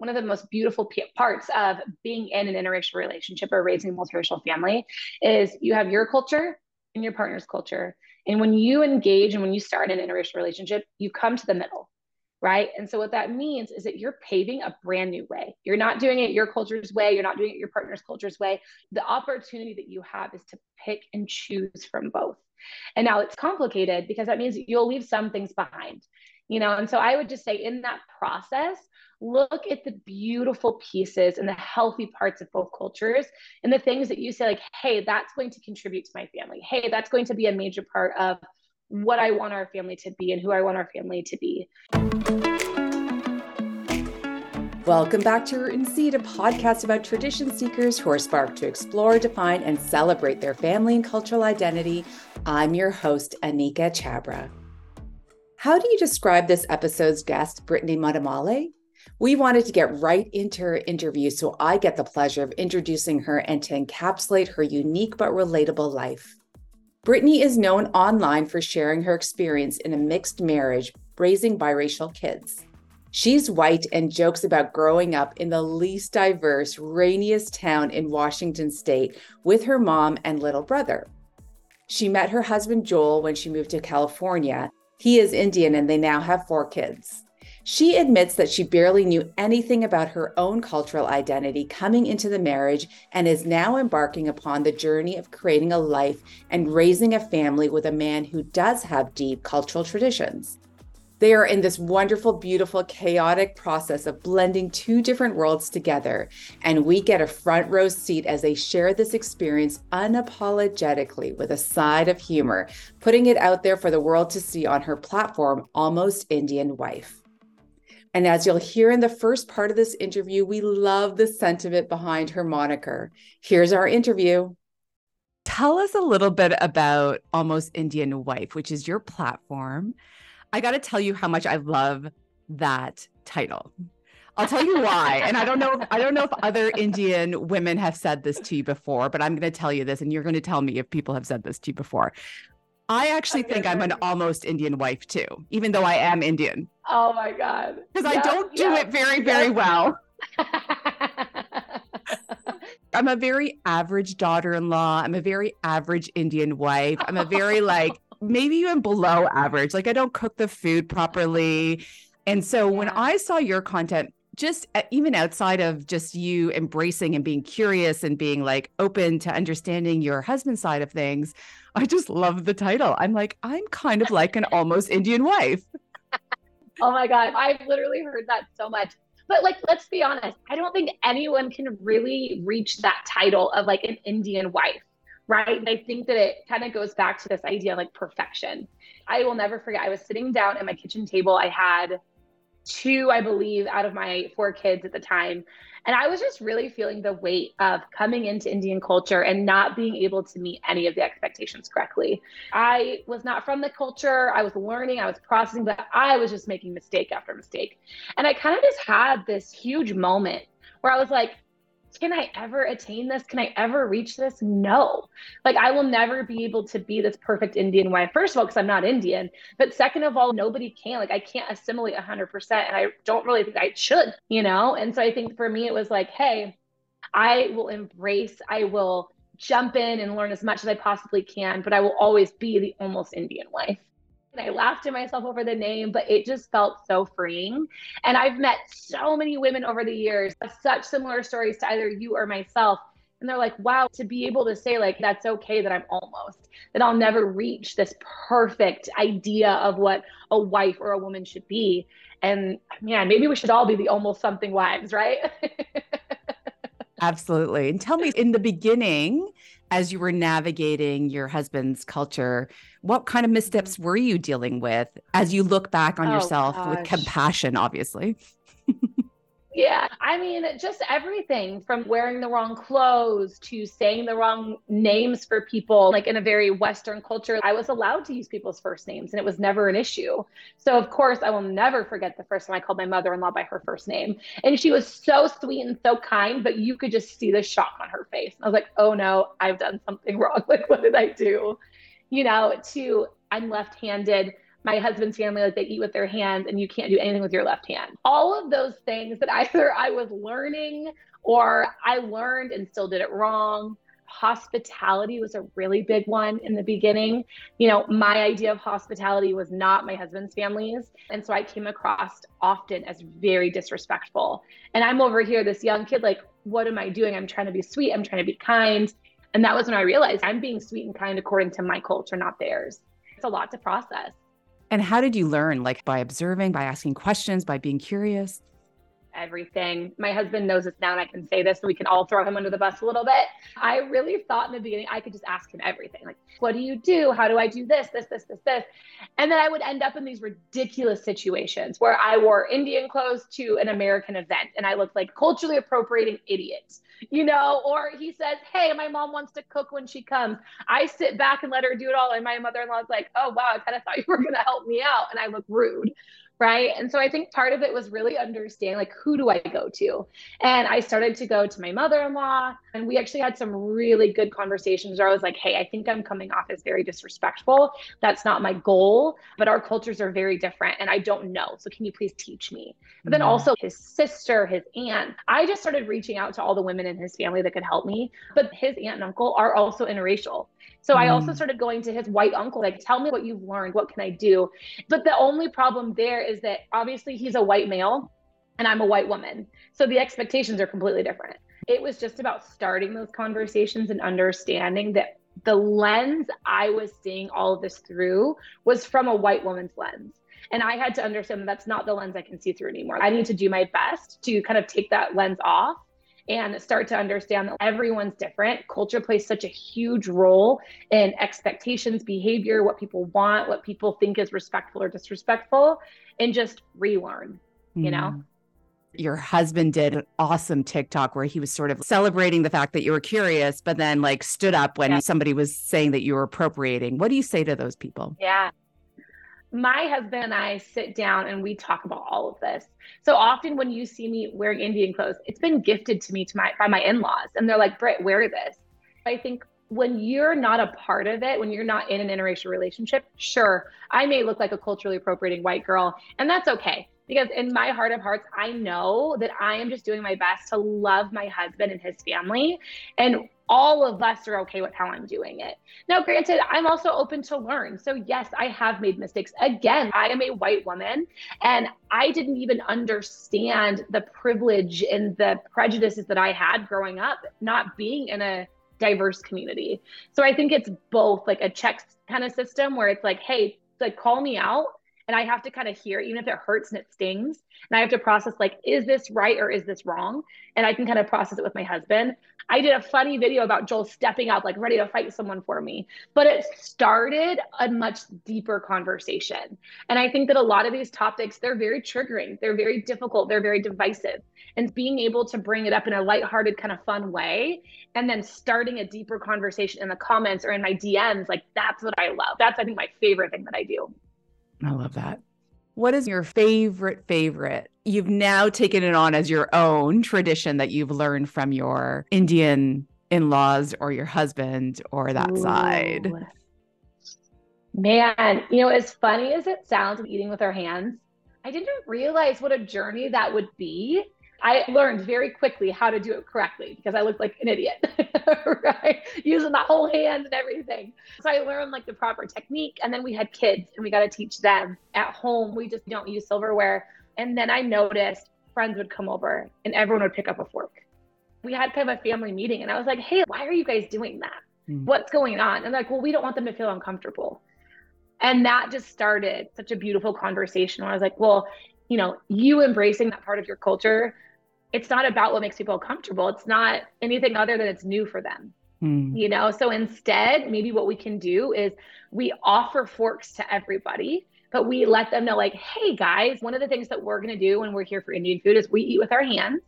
one of the most beautiful parts of being in an interracial relationship or raising a multiracial family is you have your culture and your partner's culture. And when you engage and when you start an interracial relationship, you come to the middle, right? And so what that means is that you're paving a brand new way. You're not doing it your culture's way, you're not doing it your partner's culture's way. The opportunity that you have is to pick and choose from both. And now it's complicated because that means you'll leave some things behind, you know. And so I would just say in that process, look at the beautiful pieces and the healthy parts of both cultures and the things that you say like hey that's going to contribute to my family hey that's going to be a major part of what i want our family to be and who i want our family to be Welcome back to Root and Seed, a podcast about tradition seekers who are sparked to explore, define, and celebrate their family and cultural identity. I'm your host, Anika Chabra. How do you describe this episode's guest, Brittany Muddamalle? We wanted to get right into her interview, so I get the pleasure of introducing her and to encapsulate her unique but relatable life. Brittany is known online for sharing her experience in a mixed marriage raising biracial kids. She's white and jokes about growing up in the least diverse, rainiest town in Washington state with her mom and little brother. She met her husband Joel when she moved to California. He is Indian and they now have four kids. She admits that she barely knew anything about her own cultural identity coming into the marriage and is now embarking upon the journey of creating a life and raising a family with a man who does have deep cultural traditions. They are in this wonderful, beautiful, chaotic process of blending two different worlds together. And we get a front row seat as they share this experience unapologetically with a side of humor, putting it out there for the world to see on her platform, Almost Indian Wife. And as you'll hear in the first part of this interview, we love the sentiment behind her moniker. Here's our interview. Tell us a little bit about Almost Indian Wife, which is your platform. I got to tell you how much I love that title. I'll tell you why. And I don't know if, I don't know if other Indian women have said this to you before, but I'm going to tell you this and you're going to tell me if people have said this to you before. I actually think I'm an almost Indian wife too, even though I am Indian. Oh my God. Because I don't do it very, very well. I'm a very average daughter in law. I'm a very average Indian wife. I'm a very, like, maybe even below average. Like, I don't cook the food properly. And so yeah. when I saw your content, just uh, even outside of just you embracing and being curious and being like open to understanding your husband's side of things, I just love the title. I'm like, I'm kind of like an almost Indian wife. oh my God. I've literally heard that so much. But like, let's be honest, I don't think anyone can really reach that title of like an Indian wife, right? And I think that it kind of goes back to this idea of like perfection. I will never forget, I was sitting down at my kitchen table. I had two, I believe, out of my four kids at the time. And I was just really feeling the weight of coming into Indian culture and not being able to meet any of the expectations correctly. I was not from the culture. I was learning, I was processing, but I was just making mistake after mistake. And I kind of just had this huge moment where I was like, can I ever attain this? Can I ever reach this? No. Like, I will never be able to be this perfect Indian wife. First of all, because I'm not Indian. But second of all, nobody can. Like, I can't assimilate 100%. And I don't really think I should, you know? And so I think for me, it was like, hey, I will embrace, I will jump in and learn as much as I possibly can, but I will always be the almost Indian wife. And I laughed at myself over the name, but it just felt so freeing. And I've met so many women over the years, such similar stories to either you or myself. And they're like, wow, to be able to say, like, that's okay that I'm almost, that I'll never reach this perfect idea of what a wife or a woman should be. And man, maybe we should all be the almost something wives, right? Absolutely. And tell me in the beginning, as you were navigating your husband's culture, what kind of missteps mm-hmm. were you dealing with as you look back on oh, yourself gosh. with compassion, obviously? Yeah, I mean, just everything from wearing the wrong clothes to saying the wrong names for people. Like in a very Western culture, I was allowed to use people's first names and it was never an issue. So, of course, I will never forget the first time I called my mother in law by her first name. And she was so sweet and so kind, but you could just see the shock on her face. I was like, oh no, I've done something wrong. Like, what did I do? You know, to I'm left handed my husband's family like they eat with their hands and you can't do anything with your left hand. All of those things that either i was learning or i learned and still did it wrong. Hospitality was a really big one in the beginning. You know my idea of hospitality was not my husband's family's. And so i came across often as very disrespectful. And i'm over here this young kid like what am i doing? I'm trying to be sweet. I'm trying to be kind. And that was when i realized i'm being sweet and kind according to my culture not theirs. It's a lot to process and how did you learn? Like by observing, by asking questions, by being curious? Everything. My husband knows this now, and I can say this, so we can all throw him under the bus a little bit. I really thought in the beginning I could just ask him everything like, what do you do? How do I do this, this, this, this, this? And then I would end up in these ridiculous situations where I wore Indian clothes to an American event and I looked like culturally appropriating idiots you know, or he says, Hey, my mom wants to cook when she comes. I sit back and let her do it all. And my mother in law is like, Oh, wow, I kind of thought you were going to help me out. And I look rude right and so i think part of it was really understanding like who do i go to and i started to go to my mother-in-law and we actually had some really good conversations where i was like hey i think i'm coming off as very disrespectful that's not my goal but our cultures are very different and i don't know so can you please teach me but then also his sister his aunt i just started reaching out to all the women in his family that could help me but his aunt and uncle are also interracial so. I also mm. started going to his white uncle, like, tell me what you've learned. What can I do? But the only problem there is that obviously he's a white male and I'm a white woman. So the expectations are completely different. It was just about starting those conversations and understanding that the lens I was seeing all of this through was from a white woman's lens. And I had to understand that that's not the lens I can see through anymore. I need to do my best to kind of take that lens off and start to understand that everyone's different. Culture plays such a huge role in expectations, behavior, what people want, what people think is respectful or disrespectful, and just relearn, mm. you know? Hmm. Your husband did an awesome TikTok where he was sort of celebrating the fact that you were curious, but then like stood up when yeah. somebody was saying that you were appropriating. What do you say to those people? Yeah my husband and I sit down and we talk about all of this. So often when you see me wearing Indian clothes, it's been gifted to me to my by my in-laws and they're like, "Britt, wear this." I think when you're not a part of it, when you're not in an interracial relationship, sure, I may look like a culturally appropriating white girl, and that's okay. Because in my heart of hearts, I know that I am just doing my best to love my husband and his family. And all of us are okay with how I'm doing it. Now, granted, I'm also open to learn. So, yes, I have made mistakes. Again, I am a white woman and I didn't even understand the privilege and the prejudices that I had growing up, not being in a diverse community. So, I think it's both like a check kind of system where it's like, hey, like call me out and I have to kind of hear, even if it hurts and it stings, and I have to process like, is this right or is this wrong? And I can kind of process it with my husband. I did a funny video about Joel stepping up, like ready to fight someone for me, but it started a much deeper conversation. And I think that a lot of these topics, they're very triggering, they're very difficult, they're very divisive. And being able to bring it up in a lighthearted, kind of fun way, and then starting a deeper conversation in the comments or in my DMs, like that's what I love. That's, I think, my favorite thing that I do. I love that. What is your favorite favorite? You've now taken it on as your own tradition that you've learned from your Indian in-laws or your husband or that Ooh. side. Man, you know, as funny as it sounds eating with our hands, I didn't realize what a journey that would be I learned very quickly how to do it correctly because I looked like an idiot, right? Using my whole hand and everything. So I learned like the proper technique. And then we had kids and we got to teach them at home. We just don't use silverware. And then I noticed friends would come over and everyone would pick up a fork. We had kind of a family meeting and I was like, hey, why are you guys doing that? Mm. What's going on? And like, well, we don't want them to feel uncomfortable. And that just started such a beautiful conversation where I was like, well, you know, you embracing that part of your culture it's not about what makes people comfortable. It's not anything other than it's new for them. Mm. You know, so instead, maybe what we can do is we offer forks to everybody, but we let them know, like, hey guys, one of the things that we're going to do when we're here for Indian food is we eat with our hands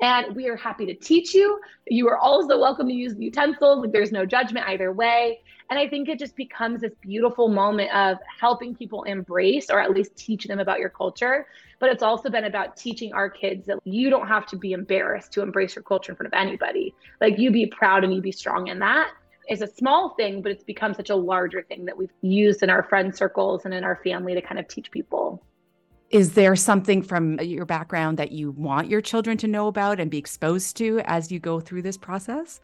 and we are happy to teach you. You are also welcome to use the utensils. Like, there's no judgment either way. And I think it just becomes this beautiful moment of helping people embrace or at least teach them about your culture. But it's also been about teaching our kids that you don't have to be embarrassed to embrace your culture in front of anybody. Like you be proud and you be strong in that. is a small thing, but it's become such a larger thing that we've used in our friend circles and in our family to kind of teach people. Is there something from your background that you want your children to know about and be exposed to as you go through this process?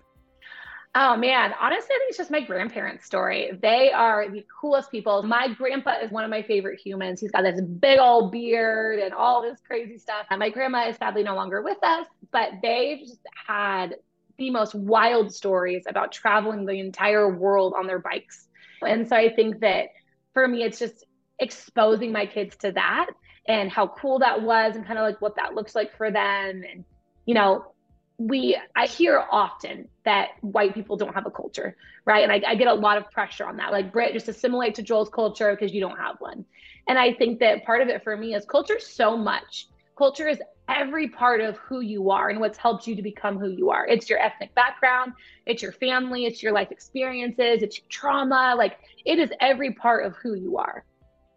Oh man, honestly, I think it's just my grandparents' story. They are the coolest people. My grandpa is one of my favorite humans. He's got this big old beard and all this crazy stuff. And my grandma is sadly no longer with us, but they've just had the most wild stories about traveling the entire world on their bikes. And so I think that for me, it's just exposing my kids to that and how cool that was and kind of like what that looks like for them. And, you know, we i hear often that white people don't have a culture right? And I, I, get a lot of pressure on that. Like brit just assimilate to joel's culture because you don't have one. And i think that part of it for me is culture so much. Culture is every part of who you are and what's helped you to become who you are. It's your ethnic background it's your family it's your life experiences it's trauma like it is every part of who you are.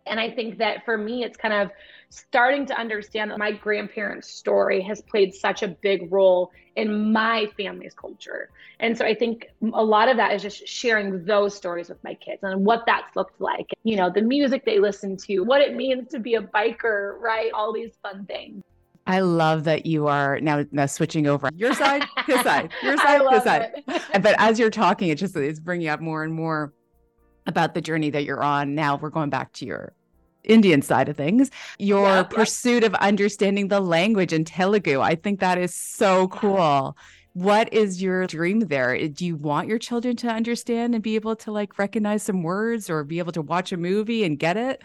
And I think that for me, it's kind of starting to understand that my grandparents' story has played such a big role in my family's culture. And so I think a lot of that is just sharing those stories with my kids and what that's looked like. You know, the music they listen to, what it means to be a biker, right? All these fun things. I love that you are now, now switching over your side, his side, your side, his side. But as you're talking, it just it's bringing up more and more about the journey that you're on. Now we're going back to your Indian side of things, your yeah, pursuit yeah. of understanding the language in Telugu. I think that is so cool. What is your dream there? Do you want your children to understand and be able to like recognize some words or be able to watch a movie and get it?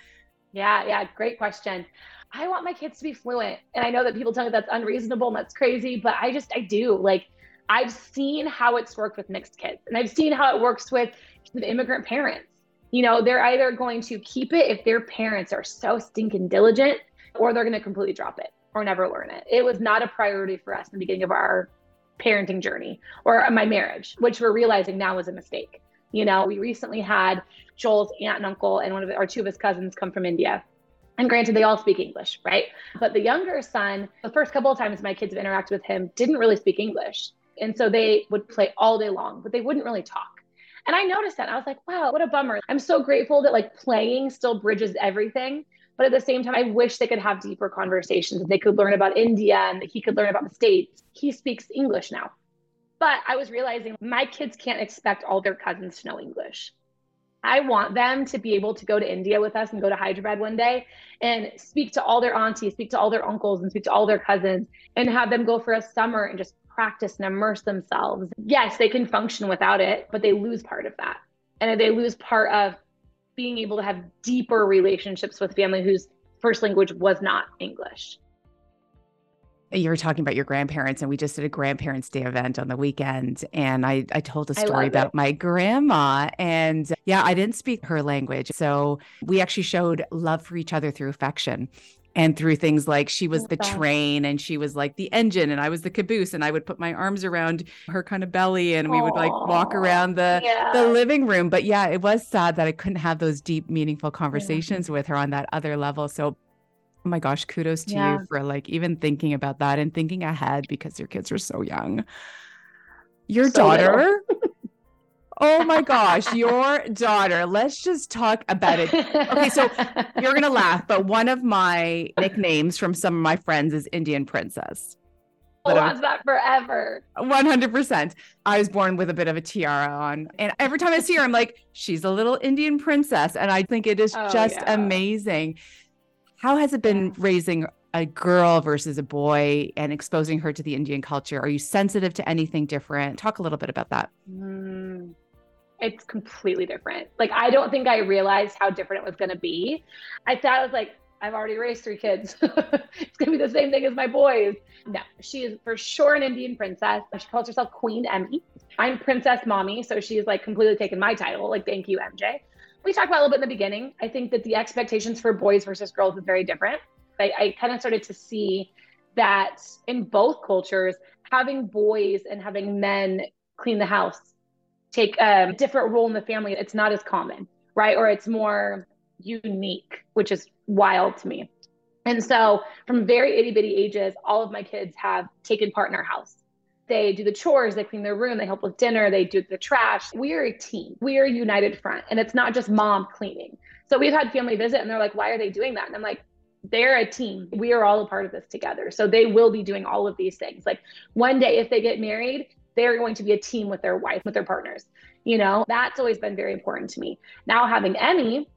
Yeah, yeah, great question. I want my kids to be fluent. And I know that people tell me that's unreasonable and that's crazy, but I just, I do. Like, I've seen how it's worked with mixed kids and I've seen how it works with, with immigrant parents you know, they're either going to keep it if their parents are so stinking diligent, or they're going to completely drop it or never learn it. It was not a priority for us in the beginning of our parenting journey or my marriage, which we're realizing now was a mistake. You know, we recently had Joel's aunt and uncle and one of our two of his cousins come from India. And granted, they all speak English, right? But the younger son, the first couple of times my kids have interacted with him, didn't really speak English. And so they would play all day long, but they wouldn't really talk. And I noticed that. I was like, wow, what a bummer. I'm so grateful that like playing still bridges everything. But at the same time, I wish they could have deeper conversations. And they could learn about India and he could learn about the States. He speaks English now. But I was realizing my kids can't expect all their cousins to know English. I want them to be able to go to India with us and go to Hyderabad one day and speak to all their aunties, speak to all their uncles, and speak to all their cousins, and have them go for a summer and just practice and immerse themselves. Yes, they can function without it, but they lose part of that. And they lose part of being able to have deeper relationships with family whose first language was not English. You were talking about your grandparents, and we just did a grandparents' day event on the weekend. And I, I told a story about it. my grandma. And yeah, I didn't speak her language. So we actually showed love for each other through affection and through things like she was the train and she was like the engine and I was the caboose and I would put my arms around her kind of belly and we would like walk around the yeah. the living room but yeah it was sad that I couldn't have those deep meaningful conversations yeah. with her on that other level so oh my gosh kudos to yeah. you for like even thinking about that and thinking ahead because your kids are so young your so daughter Oh my gosh, your daughter. Let's just talk about it. Okay, so you're going to laugh, but one of my nicknames from some of my friends is Indian Princess. I'll watch that forever. 100%. I was born with a bit of a tiara on. And every time I see her, I'm like, she's a little Indian princess. And I think it is oh, just yeah. amazing. How has it been raising a girl versus a boy and exposing her to the Indian culture? Are you sensitive to anything different? Talk a little bit about that. Mm it's completely different. Like I don't think I realized how different it was going to be. I thought I was like, I've already raised three kids. it's going to be the same thing as my boys. No, she is for sure an Indian princess. She calls herself Queen Emmy. I'm Princess Mommy, so she's like completely taken my title. Like, thank you, MJ. We talked about a little bit in the beginning. I think that the expectations for boys versus girls is very different. I, I kind of started to see that in both cultures, having boys and having men clean the house take a different role in the family, it's not as common, right? Or it's more unique, which is wild to me. And so from very itty bitty ages, all of my kids have taken part in our house. They do the chores, they clean their room, they help with dinner, they do the trash. We are a team. We are a united front. And it's not just mom cleaning. So we've had family visit and they're like, why are they doing that? And I'm like, they're a team. We are all a part of this together. So they will be doing all of these things. Like one day, if they get married, they're going to be a team with their wife, with their partners. You know, that's always been very important to me. Now, having Emmy,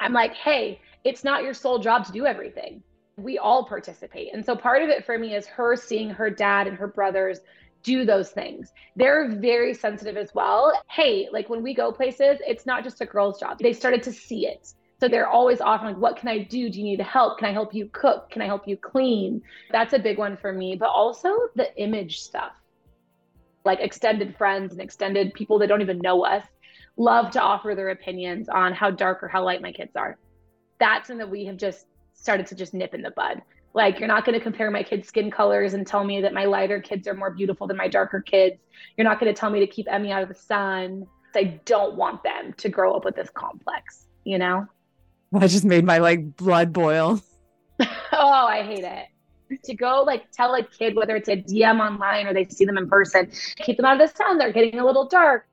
I'm like, hey, it's not your sole job to do everything. We all participate. And so part of it for me is her seeing her dad and her brothers do those things. They're very sensitive as well. Hey, like when we go places, it's not just a girl's job. They started to see it. So they're always offering, like, what can I do? Do you need help? Can I help you cook? Can I help you clean? That's a big one for me. But also the image stuff, like extended friends and extended people that don't even know us love to offer their opinions on how dark or how light my kids are. That's something that we have just started to just nip in the bud. Like, you're not going to compare my kids' skin colors and tell me that my lighter kids are more beautiful than my darker kids. You're not going to tell me to keep Emmy out of the sun. I don't want them to grow up with this complex, you know? That just made my like blood boil. oh, I hate it. To go like tell a kid whether it's a DM online or they see them in person, keep them out of the sun. They're getting a little dark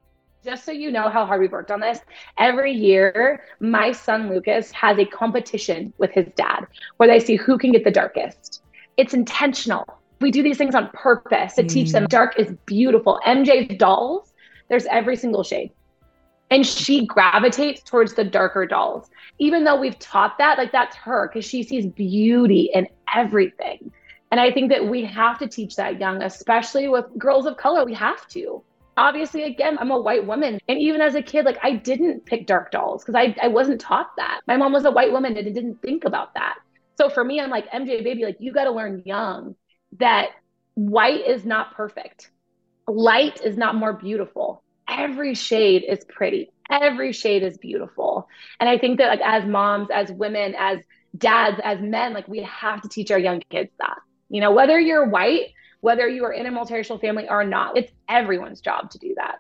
just so you know how hard we've worked on this, every year my son Lucas has a competition with his dad where they see who can get the darkest. It's intentional. We do these things on purpose to mm. teach them mm. dark is beautiful. MJ's dolls, there's every single shade. And she gravitates towards the darker dolls. Even though we've taught that, like that's her because she sees beauty in everything. And I think that we have to teach that young, especially with girls of color. We have to obviously again i'm a white woman and even as a kid like i didn't pick dark dolls because I, I wasn't taught that my mom was a white woman and didn't think about that so for me i'm like mj baby like you got to learn young that white is not perfect light is not more beautiful every shade is pretty every shade is beautiful and i think that like as moms as women as dads as men like we have to teach our young kids that you know whether you're white whether you are in a multiracial family or not. It's everyone's job to do that.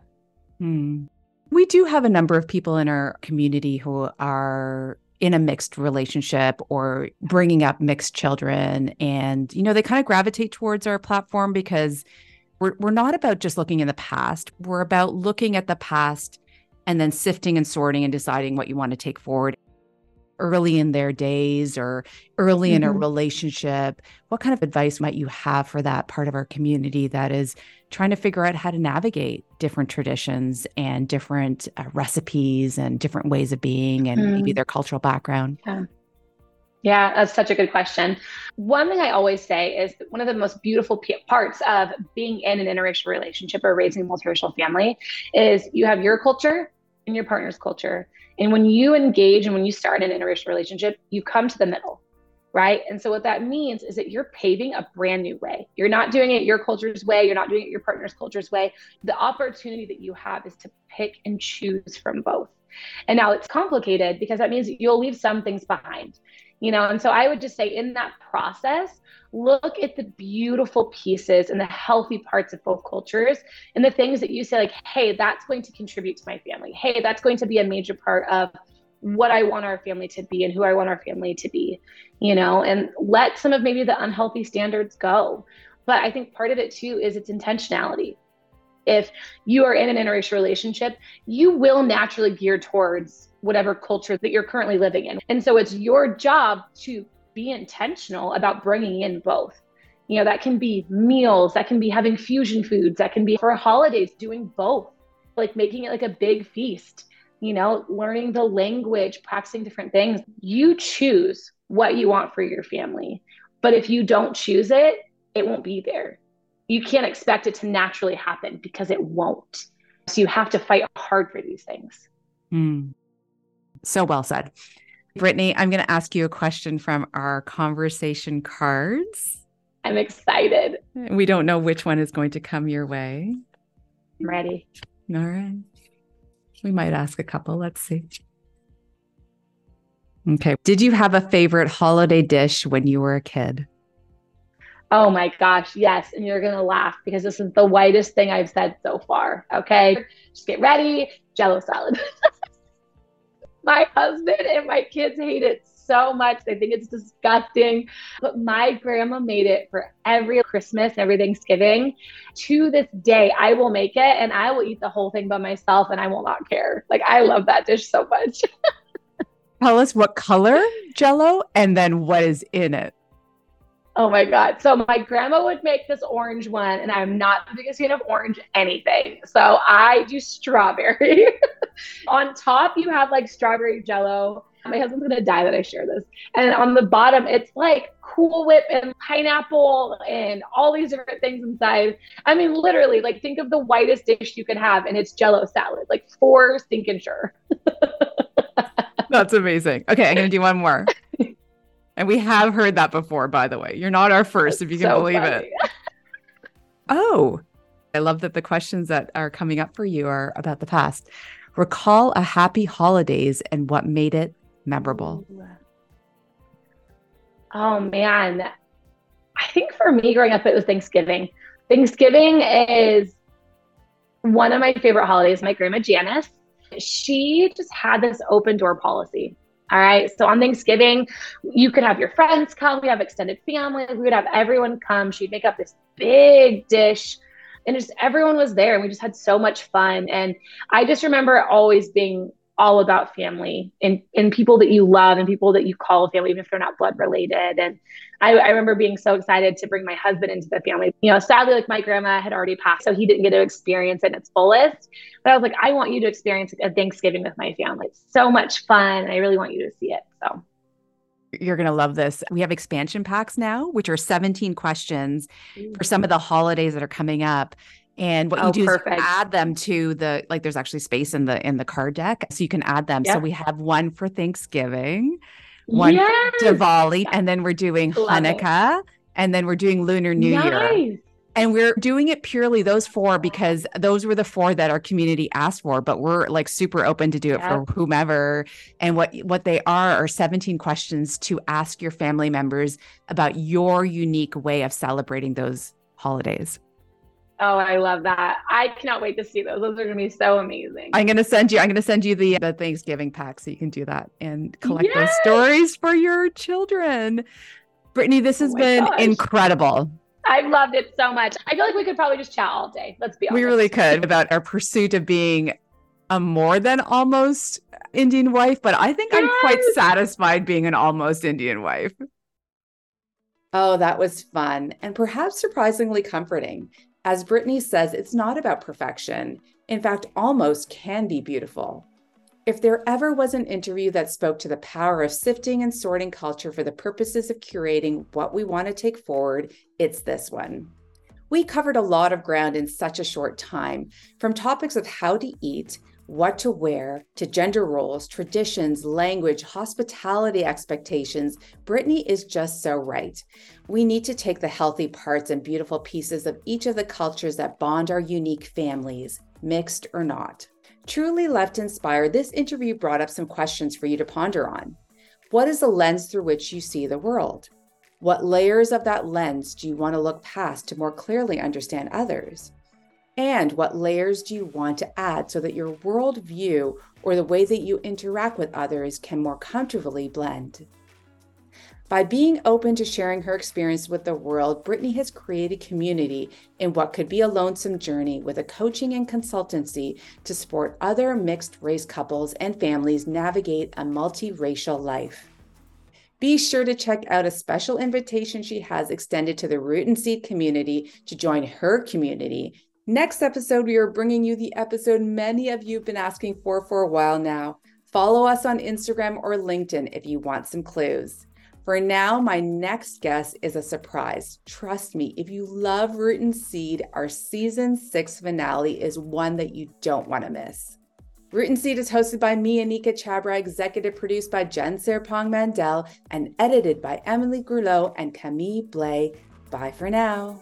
Hmm. We do have a number of people in our community who are in a mixed relationship or bringing up mixed children. And, you know, they kind of gravitate towards our platform because we're, we're not about just looking in the past, we're about looking at the past and then sifting and sorting and deciding what you want to take forward early in their days or early mm-hmm. in a mm-hmm. relationship, what kind of advice might you have for that part of our community that is trying to figure out how to navigate different traditions and different uh, recipes and different ways of being and mm. maybe their cultural background? Yeah. Yeah, that's such a good question. One thing I always say is one of the most beautiful parts of being in an interracial relationship or raising a multiracial family is you have your culture and your partner's culture. And when you engage and when you start an interracial relationship, you come to the middle, right? And so what that means is that you're paving a brand new way. You're not doing it your culture's way, you're not doing it your partner's culture's way. The opportunity that you have is to pick and choose from both. And now it's complicated because that means you'll leave some things behind. You know, and so I would just say in that process, look at the beautiful pieces and the healthy parts of both cultures and the things that you say like hey that's going to contribute to my family. Hey that's going to be a major part of what i want our family to be and who i want our family to be you know? And let some of maybe the unhealthy standards go. But i think part of it too is its intentionality if you are in an interracial relationship you will naturally gear towards whatever culture that you're currently living in and so it's your job to be intentional about bringing in both. You know, that can be meals, that can be having fusion foods, that can be for holidays, doing both, like making it like a big feast, you know, learning the language, practicing different things. You choose what you want for your family. But if you don't choose it, it won't be there. You can't expect it to naturally happen because it won't. So you have to fight hard for these things. Mm. So well said. Brittany, I'm going to ask you a question from our conversation cards. I'm excited. We don't know which one is going to come your way. I'm ready. All right. We might ask a couple. Let's see. Okay. Did you have a favorite holiday dish when you were a kid? Oh my gosh, yes. And you're going to laugh because this is the whitest thing I've said so far. Okay. Just get ready. Jello salad. my husband and my kids hate it so much. They think it's disgusting. But my grandma made it for every Christmas, every Thanksgiving. To this day, I will make it and I will eat the whole thing by myself and I will not care. Like, I love that dish so much. Tell us what color jello and then what is in it. Oh my God. So my grandma would make this orange one, and I'm not the biggest fan of orange anything. So I do strawberry. on top, you have like strawberry jello. My husband's gonna die that I share this. And on the bottom, it's like Cool Whip and pineapple and all these different things inside. I mean, literally, like think of the whitest dish you could have, and it's jello salad, like for stinking sure. That's amazing. Okay, I'm gonna do one more. And we have heard that before, by the way. You're not our first, That's if you can so believe funny. it. oh, I love that the questions that are coming up for you are about the past. Recall a happy holidays and what made it memorable. Oh, man. I think for me growing up, it was Thanksgiving. Thanksgiving is one of my favorite holidays. My grandma Janice, she just had this open door policy. All right. So on Thanksgiving, you could have your friends come. We have extended family. We would have everyone come. She'd make up this big dish and just everyone was there and we just had so much fun. And I just remember always being all about family and, and people that you love and people that you call family, even if they're not blood related. And I, I, remember being so excited to bring my husband into the family. You know, sadly, like my grandma had already passed, so he didn't get to experience it in its fullest. But I was like, I want you to experience a Thanksgiving with my family. It's so much fun. And I really want you to see it. So you're going to love this. We have expansion packs now, which are 17 questions for mm. some of the holidays that are coming up. And what oh, you do perfect. is add them to the like there's actually space in the in the card deck. So you can add them. Yep. So we have one for Thanksgiving, one yes. for Diwali, and then we're doing Love Hanukkah, it. and then we're doing Lunar New nice. Year. And we're doing it purely those four because those were the four that our community asked for, but we're like super open to do it yep. for whomever. And what what they are are 17 questions to ask your family members about your unique way of celebrating those holidays. Oh, I love that. I cannot wait to see those. Those are going to be so amazing. I'm going to send you I'm going to send you the the Thanksgiving pack so you can do that and collect yes! those stories for your children. Brittany, this oh has oh been gosh. incredible. I loved it so much. I feel like we could probably just chat all day. Let's be honest. We really could about our pursuit of being a more than almost Indian wife, but I think yes! I'm quite satisfied being an almost Indian wife. Oh, that was fun and perhaps surprisingly comforting. As Brittany says, it's not about perfection. In fact, almost can be beautiful. If there ever was an interview that spoke to the power of sifting and sorting culture for the purposes of curating what we want to take forward, it's this one. We covered a lot of ground in such a short time, from topics of how to eat what to wear, to gender roles, traditions, language, hospitality expectations, Brittany is just so right. We need to take the healthy parts and beautiful pieces of each of the cultures that bond our unique families, mixed or not. Truly left inspired, this interview brought up some questions for you to ponder on. What is the lens through which you see the world? What layers of that lens do you want to look past to more clearly understand others? And what layers do you want to add so that your worldview or the way that you interact with others can more comfortably blend? By being open to sharing her experience with the world, Brittany has created community in what could be a lonesome journey with a coaching and consultancy to support other mixed race couples and families navigate a multiracial life. Be sure to check out a special invitation she has extended to the Root and Seed community to join her community Next episode, we are bringing you the episode many of you have been asking for for a while now. Follow us on Instagram or LinkedIn if you want some clues. For now, my next guest is a surprise. Trust me, if you love Root and Seed, our season six finale is one that you don't want to miss. Root and Seed is hosted by me, Anika Chabra, executive produced by Jen Serpong Mandel, and edited by Emily Grulot and Camille Blay. Bye for now.